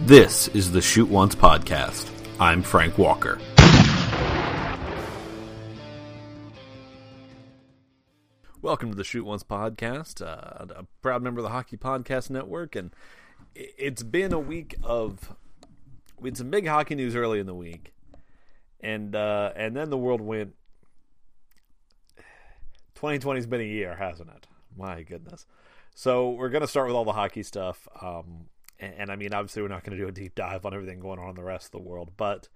This is the Shoot Once podcast. I'm Frank Walker. Welcome to the Shoot Once podcast, uh, a proud member of the Hockey Podcast Network, and it's been a week of we had some big hockey news early in the week, and uh, and then the world went. 2020's been a year, hasn't it? My goodness. So we're gonna start with all the hockey stuff, um, and, and, I mean, obviously, we're not going to do a deep dive on everything going on in the rest of the world, but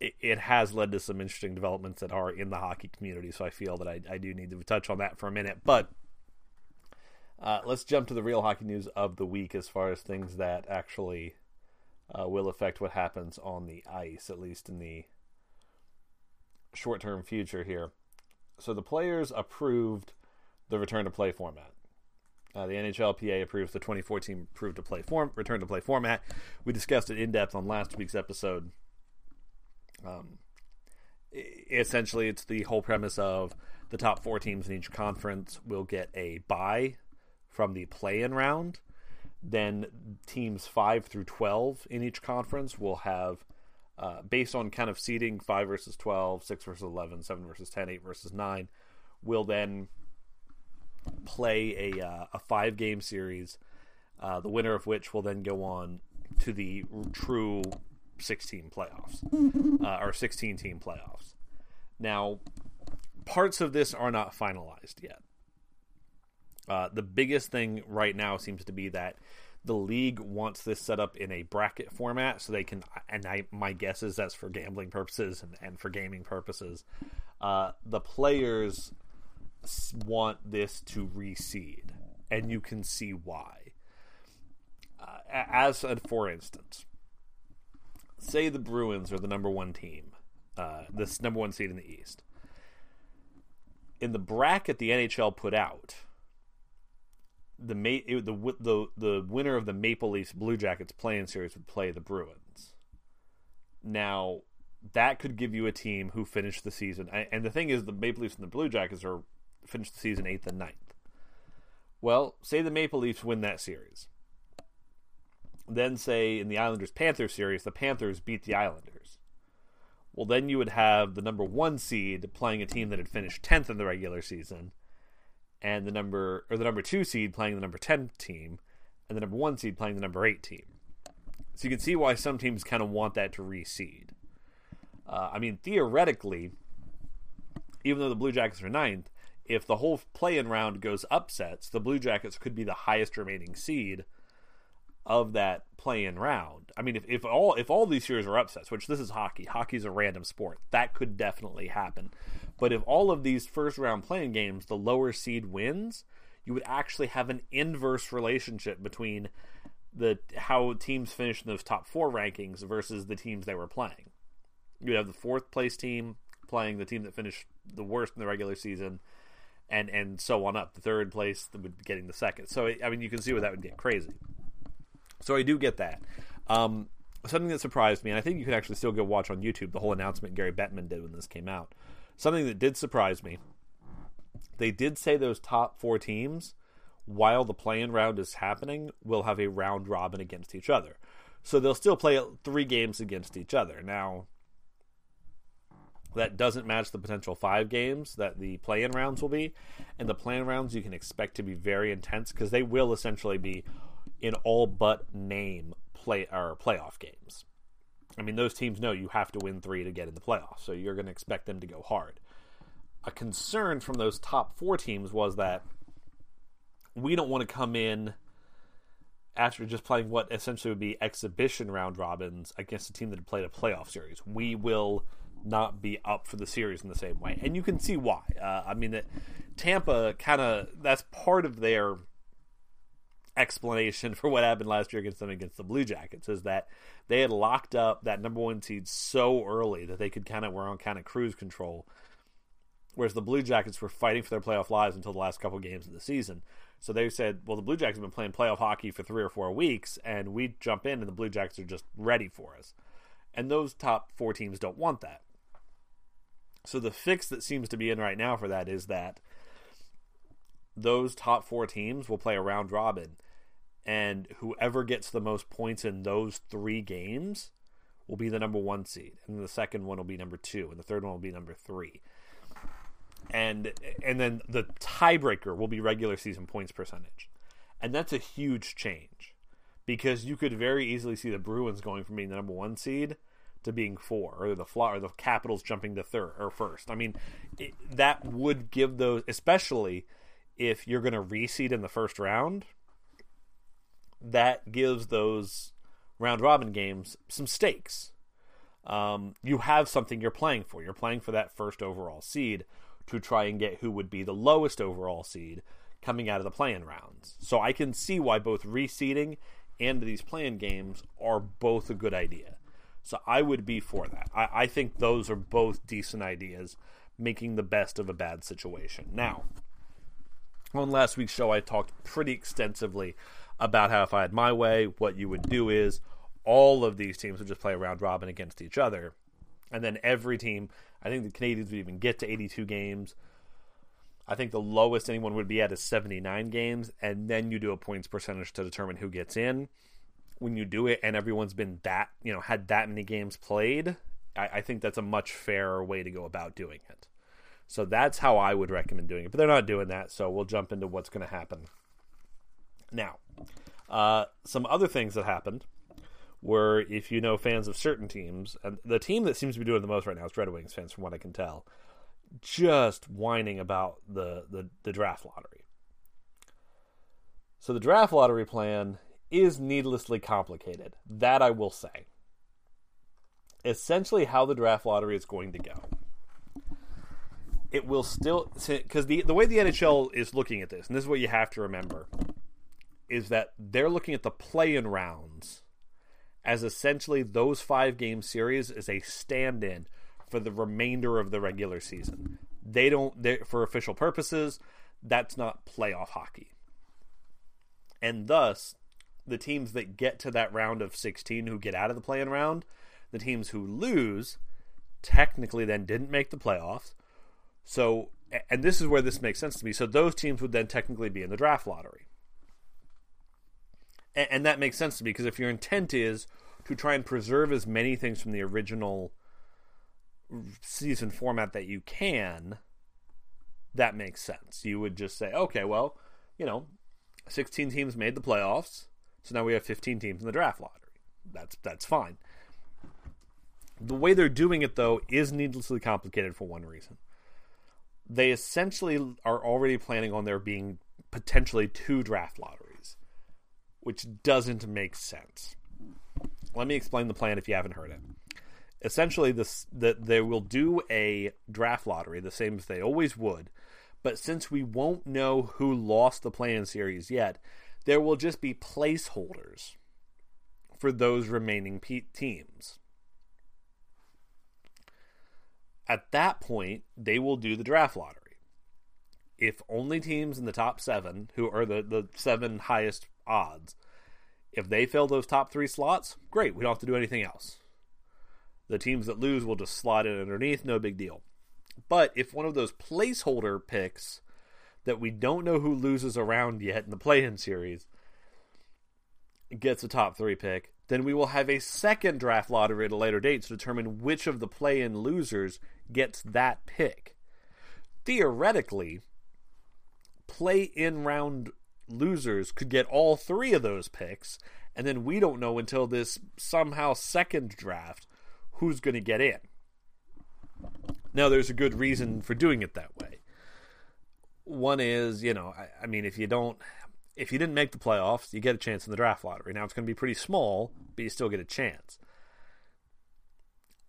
it, it, has led to some interesting developments that are in the hockey community. So I feel that I, I do need to touch on that for a minute, but uh, let's jump to the real hockey news of the week as far as things that actually uh, will affect what happens on the ice, at least in the short term future here. So the players approved the return to play format. Uh, the NHLPA approves the 2014 approved to play form return to play format. We discussed it in depth on last week's episode. Um, essentially, it's the whole premise of the top four teams in each conference will get a bye from the play-in round. Then teams five through twelve in each conference will have, uh, based on kind of seeding, five versus 12, 6 versus 11, 7 versus 10, 8 versus nine, will then play a uh, a five game series. Uh, the winner of which will then go on to the true 16 playoffs uh, or 16 team playoffs. Now, parts of this are not finalized yet. Uh, the biggest thing right now seems to be that the league wants this set up in a bracket format so they can and I my guess is that's for gambling purposes and, and for gaming purposes. Uh, the players want this to reseed, and you can see why. Uh, as a, for instance, say the Bruins are the number one team, uh, this number one seed in the East. In the bracket the NHL put out, the the the the winner of the Maple Leafs Blue Jackets playing series would play the Bruins. Now, that could give you a team who finished the season. And the thing is, the Maple Leafs and the Blue Jackets are finished the season eighth and ninth. Well, say the Maple Leafs win that series. Then say in the Islanders Panthers series, the Panthers beat the Islanders. Well, then you would have the number one seed playing a team that had finished tenth in the regular season, and the number or the number two seed playing the number ten team, and the number one seed playing the number eight team. So you can see why some teams kind of want that to reseed. Uh, I mean, theoretically, even though the Blue Jackets are ninth, if the whole play-in round goes upsets, the Blue Jackets could be the highest remaining seed of that play-in round. I mean, if, if all if all these series are upsets, which this is hockey, hockey's a random sport, that could definitely happen. But if all of these first round playing games, the lower seed wins, you would actually have an inverse relationship between the how teams finish in those top four rankings versus the teams they were playing. You'd have the fourth place team playing the team that finished the worst in the regular season, and and so on up. The third place would be getting the second. So I mean, you can see where that would get crazy. So I do get that. Um, something that surprised me, and I think you can actually still go watch on YouTube the whole announcement Gary Bettman did when this came out. Something that did surprise me. They did say those top four teams, while the play-in round is happening, will have a round robin against each other. So they'll still play three games against each other. Now, that doesn't match the potential five games that the play-in rounds will be, and the play-in rounds you can expect to be very intense because they will essentially be in all but name play or playoff games. I mean, those teams know you have to win three to get in the playoffs, so you're going to expect them to go hard. A concern from those top four teams was that we don't want to come in after just playing what essentially would be exhibition round robins against a team that had played a playoff series. We will not be up for the series in the same way, and you can see why. Uh, I mean, that Tampa kind of that's part of their explanation for what happened last year against them against the Blue Jackets is that they had locked up that number one seed so early that they could kind of were on kind of cruise control, whereas the Blue Jackets were fighting for their playoff lives until the last couple games of the season. So they said, well, the Blue Jackets have been playing playoff hockey for three or four weeks, and we jump in, and the Blue Jackets are just ready for us. And those top four teams don't want that. So the fix that seems to be in right now for that is that those top four teams will play a round robin. and whoever gets the most points in those three games will be the number one seed, and the second one will be number two, and the third one will be number three. And and then the tiebreaker will be regular season points percentage, and that's a huge change because you could very easily see the Bruins going from being the number one seed to being four, or the Fly, or the Capitals jumping to third or first. I mean, it, that would give those, especially if you're going to reseed in the first round. That gives those round robin games some stakes. Um, you have something you're playing for. You're playing for that first overall seed to try and get who would be the lowest overall seed coming out of the playing rounds. So I can see why both reseeding and these playing games are both a good idea. So I would be for that. I, I think those are both decent ideas, making the best of a bad situation. Now, on last week's show, I talked pretty extensively about how if I had my way, what you would do is all of these teams would just play round robin against each other. And then every team, I think the Canadiens would even get to 82 games. I think the lowest anyone would be at is 79 games. And then you do a points percentage to determine who gets in. When you do it and everyone's been that, you know, had that many games played, I, I think that's a much fairer way to go about doing it. So that's how I would recommend doing it. But they're not doing that. So we'll jump into what's going to happen now. Uh, some other things that happened were, if you know fans of certain teams, and the team that seems to be doing the most right now is Red Wings fans, from what I can tell, just whining about the, the, the draft lottery. So the draft lottery plan is needlessly complicated. That I will say. Essentially, how the draft lottery is going to go. It will still because the the way the NHL is looking at this, and this is what you have to remember is that they're looking at the play-in rounds as essentially those five game series as a stand-in for the remainder of the regular season. They don't for official purposes, that's not playoff hockey. And thus, the teams that get to that round of 16 who get out of the play-in round, the teams who lose technically then didn't make the playoffs. So and this is where this makes sense to me. So those teams would then technically be in the draft lottery and, and that makes sense to me because if your intent is to try and preserve as many things from the original season format that you can, that makes sense. You would just say, okay, well, you know, 16 teams made the playoffs, so now we have 15 teams in the draft lottery. That's that's fine. The way they're doing it though is needlessly complicated for one reason. They essentially are already planning on there being potentially two draft lotteries which doesn't make sense. Let me explain the plan if you haven't heard it. Essentially, this that they will do a draft lottery the same as they always would, but since we won't know who lost the play-in series yet, there will just be placeholders for those remaining teams. At that point, they will do the draft lottery. If only teams in the top seven, who are the, the seven highest odds. If they fill those top three slots, great. We don't have to do anything else. The teams that lose will just slot in underneath, no big deal. But if one of those placeholder picks that we don't know who loses around yet in the play in series gets a top three pick, then we will have a second draft lottery at a later date to determine which of the play in losers gets that pick. Theoretically, play in round losers could get all three of those picks, and then we don't know until this somehow second draft who's going to get in. Now, there's a good reason for doing it that way. One is, you know, I, I mean, if you don't, if you didn't make the playoffs, you get a chance in the draft lottery. Now, it's going to be pretty small, but you still get a chance.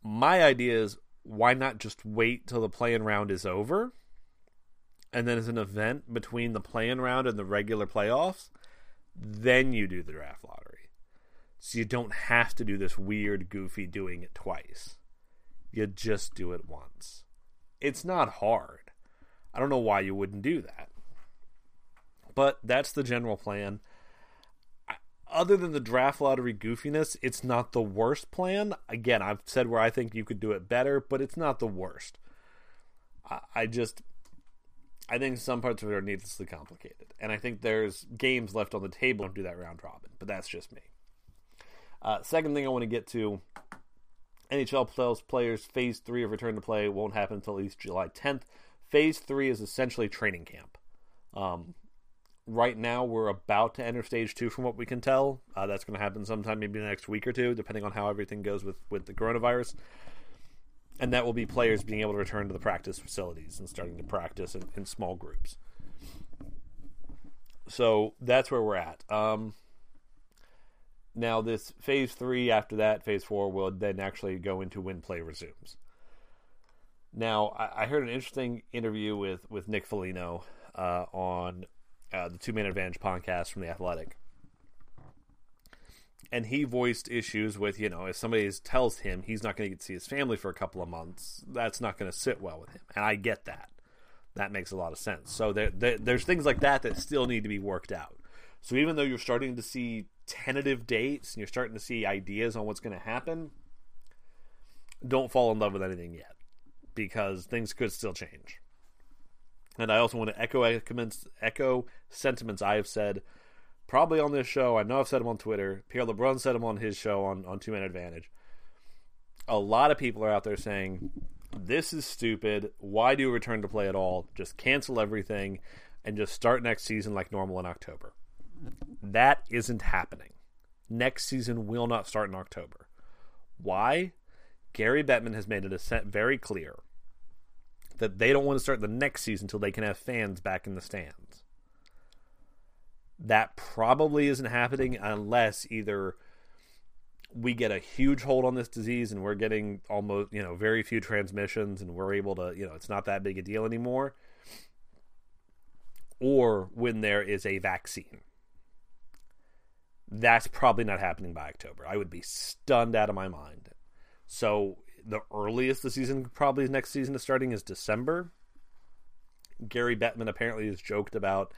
My idea is why not just wait till the play-in round is over and then as an event between the play-in round and the regular playoffs, then you do the draft lottery. So you don't have to do this weird, goofy doing it twice. You just do it once. It's not hard. I don't know why you wouldn't do that. But that's the general plan. Other than the draft lottery goofiness, it's not the worst plan. Again, I've said where I think you could do it better, but it's not the worst. I just I think some parts of it are needlessly complicated, and I think there's games left on the table to do that round robin. But that's just me. Uh, second thing I want to get to NHL playoffs players phase three of return to play won't happen until at least July 10th. Phase three is essentially training camp. Um, right now, we're about to enter stage two, from what we can tell. Uh, that's going to happen sometime, maybe the next week or two, depending on how everything goes with with the coronavirus. And that will be players being able to return to the practice facilities and starting to practice in, in small groups. So that's where we're at. Um, now, this phase three, after that, phase four will then actually go into when play resumes. Now, I, I heard an interesting interview with, with Nick Foligno uh, on uh, the Two Man Advantage podcast from The Athletic. And he voiced issues with, you know, if somebody tells him he's not going to get to see his family for a couple of months, that's not going to sit well with him. And I get that. That makes a lot of sense. So there, there, there's things like that that still need to be worked out. So even though you're starting to see tentative dates and you're starting to see ideas on what's going to happen, don't fall in love with anything yet because things could still change. And I also want to echo echo sentiments I have said probably on this show. I know I've said them on Twitter. Pierre LeBrun said them on his show on, on Two Man Advantage. A lot of people are out there saying, This is stupid. Why do you return to play at all? Just cancel everything and just start next season like normal in October. That isn't happening. Next season will not start in October. Why? Gary Bettman has made it very clear that they don't want to start the next season until they can have fans back in the stands. That probably isn't happening unless either we get a huge hold on this disease and we're getting almost, you know, very few transmissions and we're able to, you know, it's not that big a deal anymore, or when there is a vaccine. That's probably not happening by October. I would be stunned out of my mind. So the earliest the season probably next season is starting is December. Gary Bettman apparently has joked about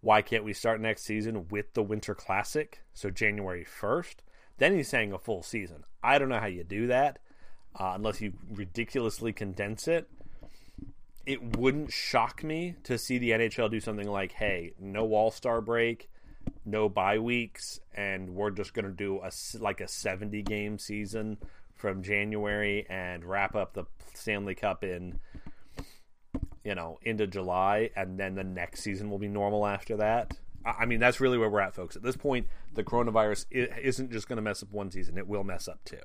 why can't we start next season with the Winter Classic, so January 1st. Then he's saying a full season. I don't know how you do that uh, unless you ridiculously condense it. It wouldn't shock me to see the NHL do something like, hey, no All Star break, no bye weeks, and we're just going to do a like a 70 game season from January and wrap up the Stanley Cup in you know into July, and then the next season will be normal after that. I mean, that's really where we're at, folks. At this point, the coronavirus isn't just going to mess up one season; it will mess up two,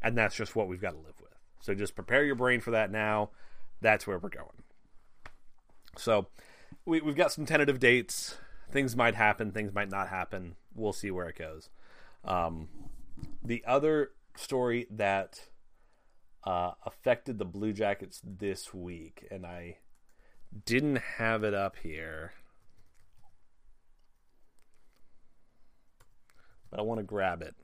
and that's just what we've got to live with. So just prepare your brain for that now. That's where we're going. So we, we've got some tentative dates things might happen, things might not happen. We'll see where it goes. Um, the other story that uh, affected the Blue Jackets this week, and I didn't have it up here, but I want to grab it.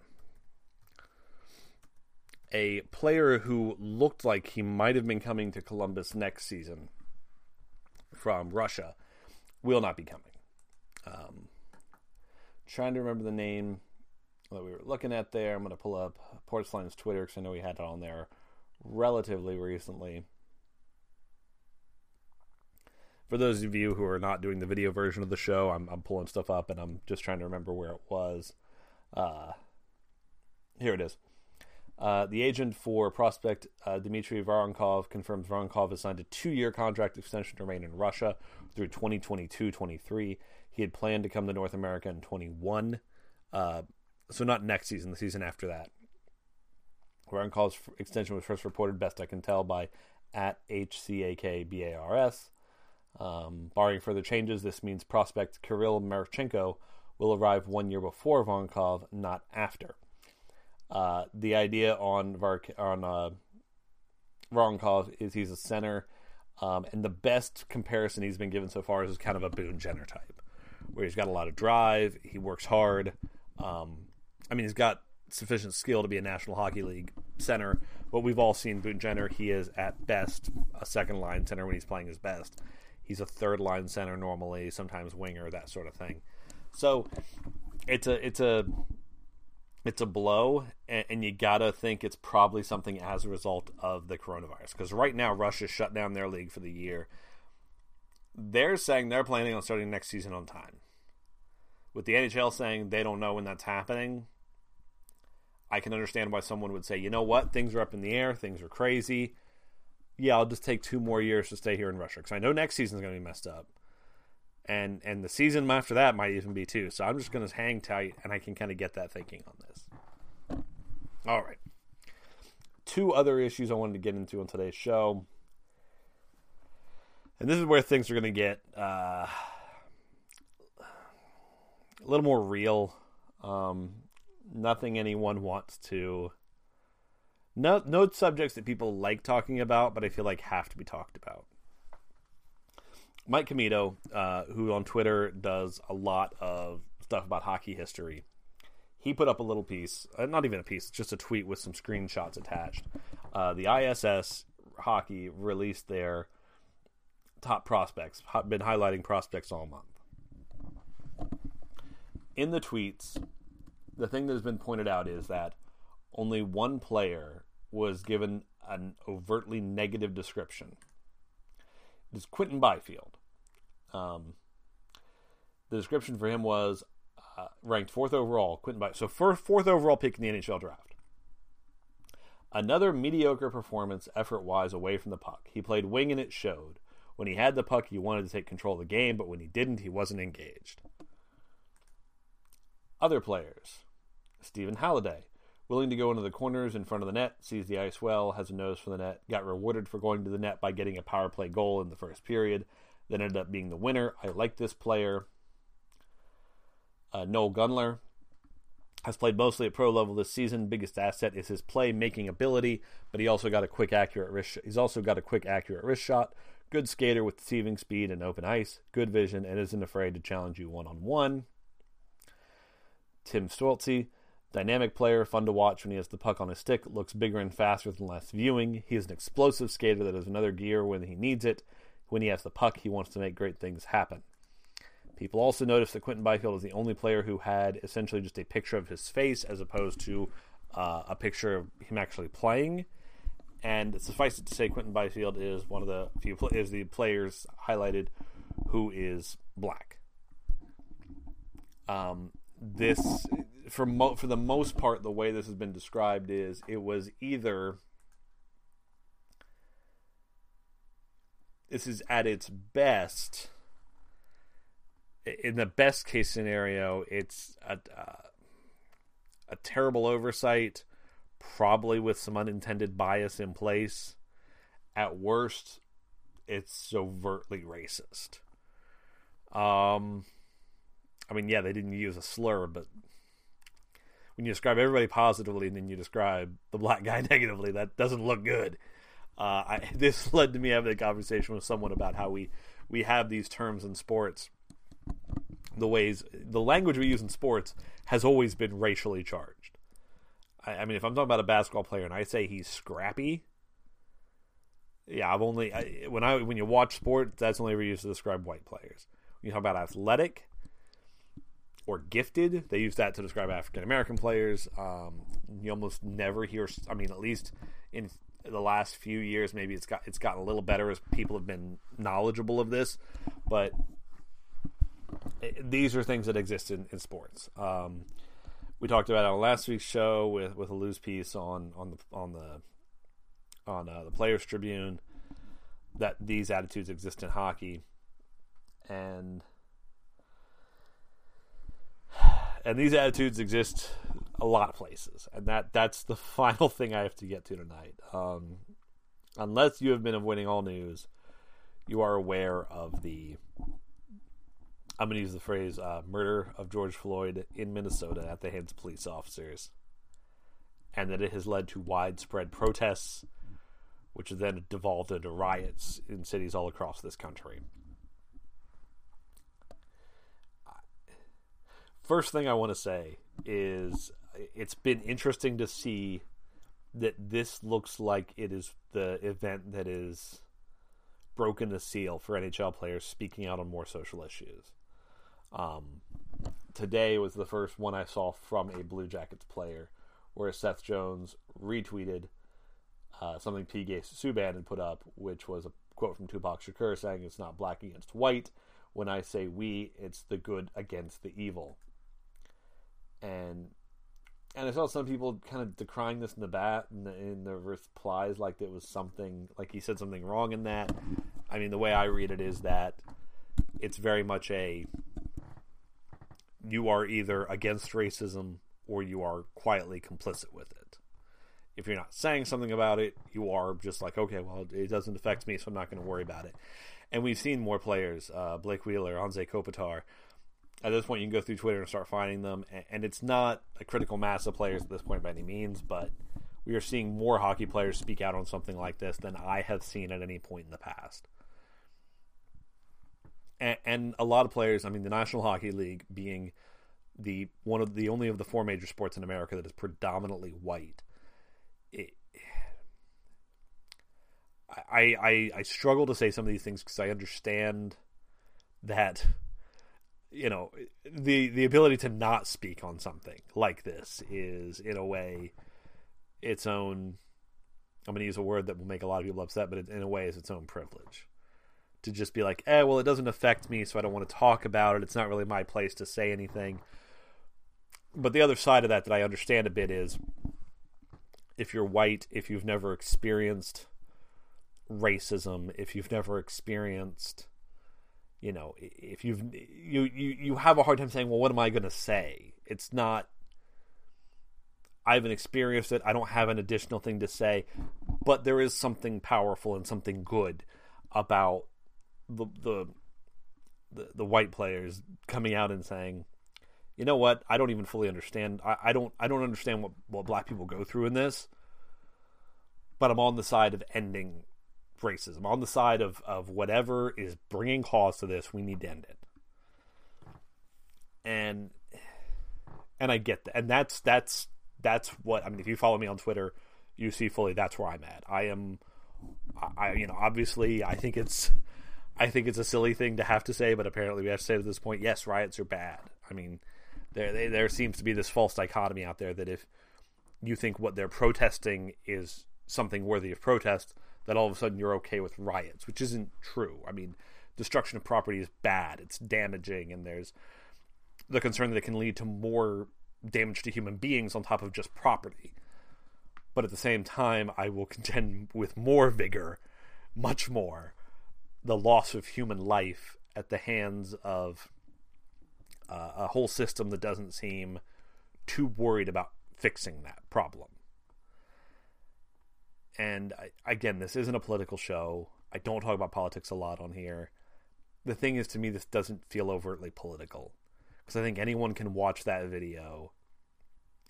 A player who looked like he might have been coming to Columbus next season from Russia will not be coming. Um, trying to remember the name that we were looking at there. I'm going to pull up Portsline's Twitter because I know we had it on there relatively recently. For those of you who are not doing the video version of the show, I'm, I'm pulling stuff up and I'm just trying to remember where it was. Uh, here it is. Uh, the agent for prospect uh, Dmitry Voronkov confirms Voronkov has signed a two year contract extension to remain in Russia through 2022 23. He had planned to come to North America in 21. Uh, so not next season, the season after that. Voronkov's extension was first reported, best I can tell, by at HCAKBARS. Um, barring further changes, this means prospect Kirill Marchenko will arrive one year before Voronkov, not after. Uh, the idea on Var- on uh, Voronkov is he's a center, um, and the best comparison he's been given so far is kind of a Boone Jenner type, where he's got a lot of drive, he works hard. Um, I mean, he's got sufficient skill to be a National Hockey League center, but we've all seen Boone Jenner. He is at best a second line center when he's playing his best. He's a third line center normally, sometimes winger, that sort of thing. So it's a it's a it's a blow, and, and you gotta think it's probably something as a result of the coronavirus. Because right now, Russia shut down their league for the year. they're saying they're planning on starting next season on time. With the NHL saying they don't know when that's happening, I can understand why someone would say, you know what, things are up in the air, things are crazy. Yeah, I'll just take two more years to stay here in Russia because I know next season's going to be messed up, and and the season after that might even be too. So I'm just going to hang tight, and I can kind of get that thinking on this. All right, two other issues I wanted to get into on today's show, and this is where things are going to get uh, a little more real. Um, nothing anyone wants to. No, no subjects that people like talking about, but I feel like have to be talked about. Mike Commito, uh, who on Twitter does a lot of stuff about hockey history, he put up a little piece, uh, not even a piece, just a tweet with some screenshots attached. Uh, the ISS hockey released their top prospects, been highlighting prospects all month. In the tweets, the thing that has been pointed out is that only one player was given an overtly negative description. It is Quinton Byfield. Um, the description for him was uh, ranked fourth overall. Quinton Byfield. So fourth overall pick in the NHL draft. Another mediocre performance effort wise away from the puck. He played wing and it showed. When he had the puck, he wanted to take control of the game, but when he didn't, he wasn't engaged. Other players Stephen Halliday, willing to go into the corners in front of the net, sees the ice well, has a nose for the net, got rewarded for going to the net by getting a power play goal in the first period, then ended up being the winner. I like this player. Uh, Noel Gunler has played mostly at pro level this season. Biggest asset is his play making ability, but he also got a quick accurate wrist. He's also got a quick accurate wrist shot. Good skater with deceiving speed and open ice. Good vision and isn't afraid to challenge you one on one. Tim Stützle Dynamic player, fun to watch when he has the puck on his stick, looks bigger and faster than last viewing. He is an explosive skater that has another gear when he needs it. When he has the puck, he wants to make great things happen. People also noticed that Quinton Byfield is the only player who had essentially just a picture of his face as opposed to uh, a picture of him actually playing. And suffice it to say, Quinton Byfield is one of the few is the players highlighted who is black. Um, this for mo- for the most part, the way this has been described is it was either this is at its best. In the best case scenario, it's a, uh, a terrible oversight, probably with some unintended bias in place. At worst, it's overtly racist. Um, I mean, yeah, they didn't use a slur, but when you describe everybody positively and then you describe the black guy negatively, that doesn't look good. Uh, I, this led to me having a conversation with someone about how we we have these terms in sports. The ways the language we use in sports has always been racially charged. I, I mean, if I'm talking about a basketball player and I say he's scrappy, yeah, I've only I, when I when you watch sports, that's only ever used to describe white players. When you talk about athletic, or gifted. They use that to describe African American players. Um, you almost never hear. I mean, at least in the last few years, maybe it's got it's gotten a little better as people have been knowledgeable of this. But it, these are things that exist in, in sports. Um, we talked about it on last week's show with with Aliu's piece on on the on the on uh, the Players Tribune that these attitudes exist in hockey, and and these attitudes exist a lot of places, and that that's the final thing I have to get to tonight. Um, unless you have been avoiding all news, you are aware of the. I'm going to use the phrase uh, "murder of George Floyd" in Minnesota at the hands of police officers, and that it has led to widespread protests, which then devolved into riots in cities all across this country. First thing I want to say is it's been interesting to see that this looks like it is the event that is broken the seal for NHL players speaking out on more social issues. Um, today was the first one I saw from a Blue Jackets player where Seth Jones retweeted uh, something PK Subban had put up, which was a quote from Tupac Shakur saying it's not black against white. When I say we, it's the good against the evil. And and I saw some people kind of decrying this in the bat in the, in the replies like it was something like he said something wrong in that. I mean, the way I read it is that it's very much a you are either against racism or you are quietly complicit with it. If you're not saying something about it, you are just like, okay, well, it doesn't affect me, so I'm not going to worry about it. And we've seen more players, uh, Blake Wheeler, Anze Kopitar. At this point, you can go through Twitter and start finding them, and it's not a critical mass of players at this point by any means, but we are seeing more hockey players speak out on something like this than I have seen at any point in the past. And, and a lot of players, I mean, the National Hockey League being the one of the only of the four major sports in America that is predominantly white. It, I, I I struggle to say some of these things because I understand that you know the the ability to not speak on something like this is in a way its own I'm going to use a word that will make a lot of people upset, but in a way is its own privilege. To just be like, eh, well, it doesn't affect me, so I don't want to talk about it. It's not really my place to say anything but the other side of that that I understand a bit is if you're white, if you've never experienced racism, if you've never experienced, you know, if you've you you you have a hard time saying, well, what am I going to say? It's not. I haven't experienced it. I don't have an additional thing to say, but there is something powerful and something good about the the the, the white players coming out and saying, you know what? I don't even fully understand. I, I don't. I don't understand what what black people go through in this. But I'm on the side of ending racism. On the side of of whatever is bringing cause to this. We need to end it. And and I get that. And that's that's that's what I mean. If you follow me on Twitter, you see fully that's where I'm at. I am. I you know obviously I think it's I think it's a silly thing to have to say, but apparently we have to say at this point. Yes, riots are bad. I mean, there there seems to be this false dichotomy out there that if you think what they're protesting is something worthy of protest, that all of a sudden you're okay with riots, which isn't true. I mean, destruction of property is bad; it's damaging, and there's the concern that it can lead to more damage to human beings on top of just property. But at the same time, I will contend with more vigor, much more, the loss of human life at the hands of uh, a whole system that doesn't seem too worried about fixing that problem. And I, again, this isn't a political show. I don't talk about politics a lot on here. The thing is, to me, this doesn't feel overtly political because I think anyone can watch that video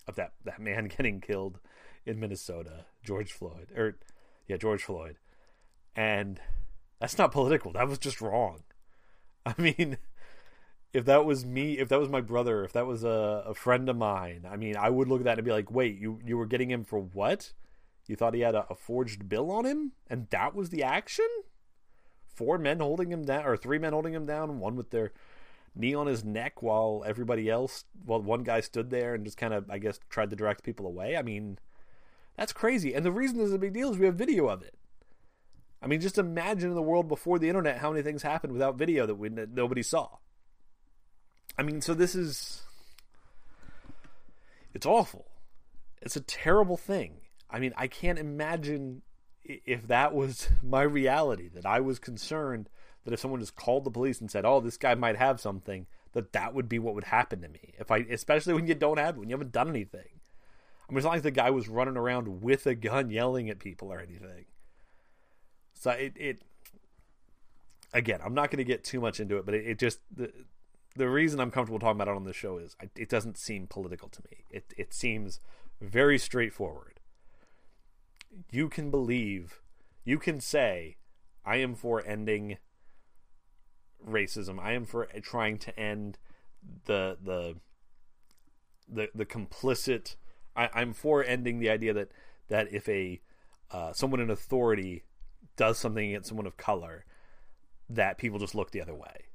of that that man getting killed in Minnesota, George Floyd, or yeah, George Floyd, and that's not political. That was just wrong. I mean, if that was me, if that was my brother, if that was a, a friend of mine, I mean, I would look at that and be like, wait, you, you were getting him for what? You thought he had a, a forged bill on him? And that was the action? Four men holding him down, or three men holding him down, one with their knee on his neck while everybody else, well, one guy stood there and just kind of, I guess, tried to direct people away. I mean, that's crazy. And the reason this is a big deal is we have video of it. I mean, just imagine in the world before the internet how many things happened without video that, we, that nobody saw. I mean, so this is. It's awful. It's a terrible thing. I mean, I can't imagine if that was my reality, that I was concerned that if someone just called the police and said, "Oh, this guy might have something," that that would be what would happen to me. If I, especially when you don't have, when you haven't done anything. I mean, it's not like the guy was running around with a gun yelling at people or anything. So it, it again, I'm not going to get too much into it, but it, it just the, the reason I'm comfortable talking about it on the show is I, it doesn't seem political to me. It it seems very straightforward. You can believe, you can say, I am for ending racism. I am for trying to end the the the the complicit. I, I'm for ending the idea that that if a uh, someone in authority does something against someone of color, that people just look the other way.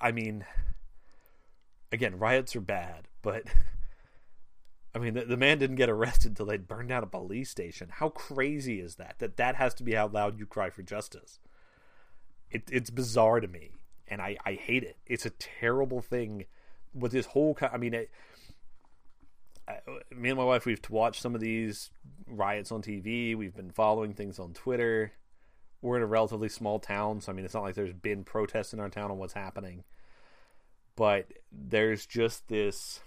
I mean, again, riots are bad, but I mean, the, the man didn't get arrested until they'd burned down a police station. How crazy is that? That that has to be how loud you cry for justice. it, it's bizarre to me, and I I hate it. It's a terrible thing with this whole. I mean, it, I, me and my wife we've watched some of these riots on TV. We've been following things on Twitter. We're in a relatively small town, so I mean, it's not like there's been protests in our town on what's happening. But there's just this.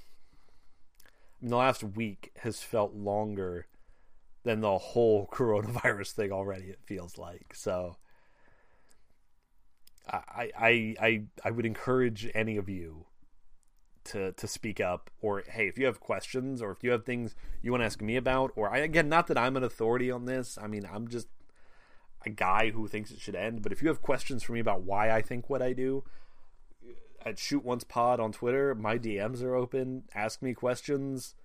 The last week has felt longer than the whole coronavirus thing already. It feels like so. I I I I would encourage any of you to to speak up or hey if you have questions or if you have things you want to ask me about or I again not that I'm an authority on this I mean I'm just a guy who thinks it should end but if you have questions for me about why I think what I do at shoot once pod on Twitter my DMs are open ask me questions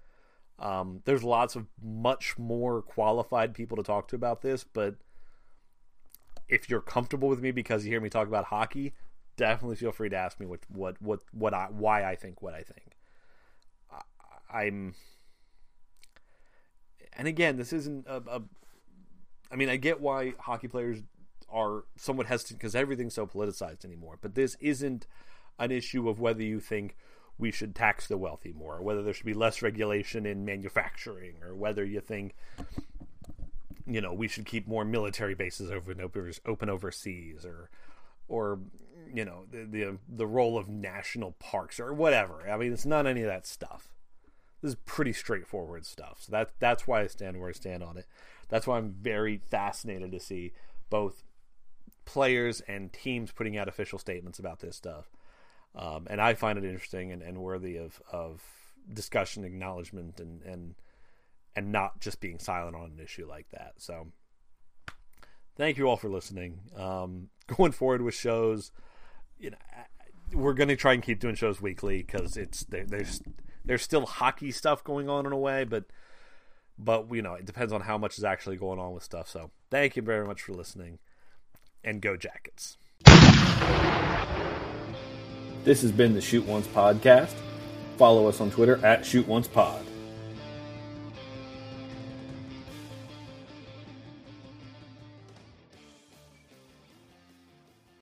um, there's lots of much more qualified people to talk to about this but if you're comfortable with me because you hear me talk about hockey definitely feel free to ask me what what what what I why I think what I think. I, I'm, and again, this isn't a, a. I mean, I get why hockey players are somewhat hesitant because everything's so politicized anymore. But this isn't an issue of whether you think we should tax the wealthy more, or whether there should be less regulation in manufacturing, or whether you think you know we should keep more military bases open open overseas, or or you know the, the the role of national parks or whatever. I mean, it's not any of that stuff. This is pretty straightforward stuff. So that that's why I stand where I stand on it. That's why I'm very fascinated to see both players and teams putting out official statements about this stuff. Um, and I find it interesting and, and worthy of, of discussion, acknowledgement, and, and and not just being silent on an issue like that. So, thank you all for listening. Um, going forward with shows, you know, we're going to try and keep doing shows weekly because it's there, there's there's still hockey stuff going on in a way, but but you know it depends on how much is actually going on with stuff. So thank you very much for listening, and go Jackets. This has been the Shoot Once podcast. Follow us on Twitter at Shoot Once Pod.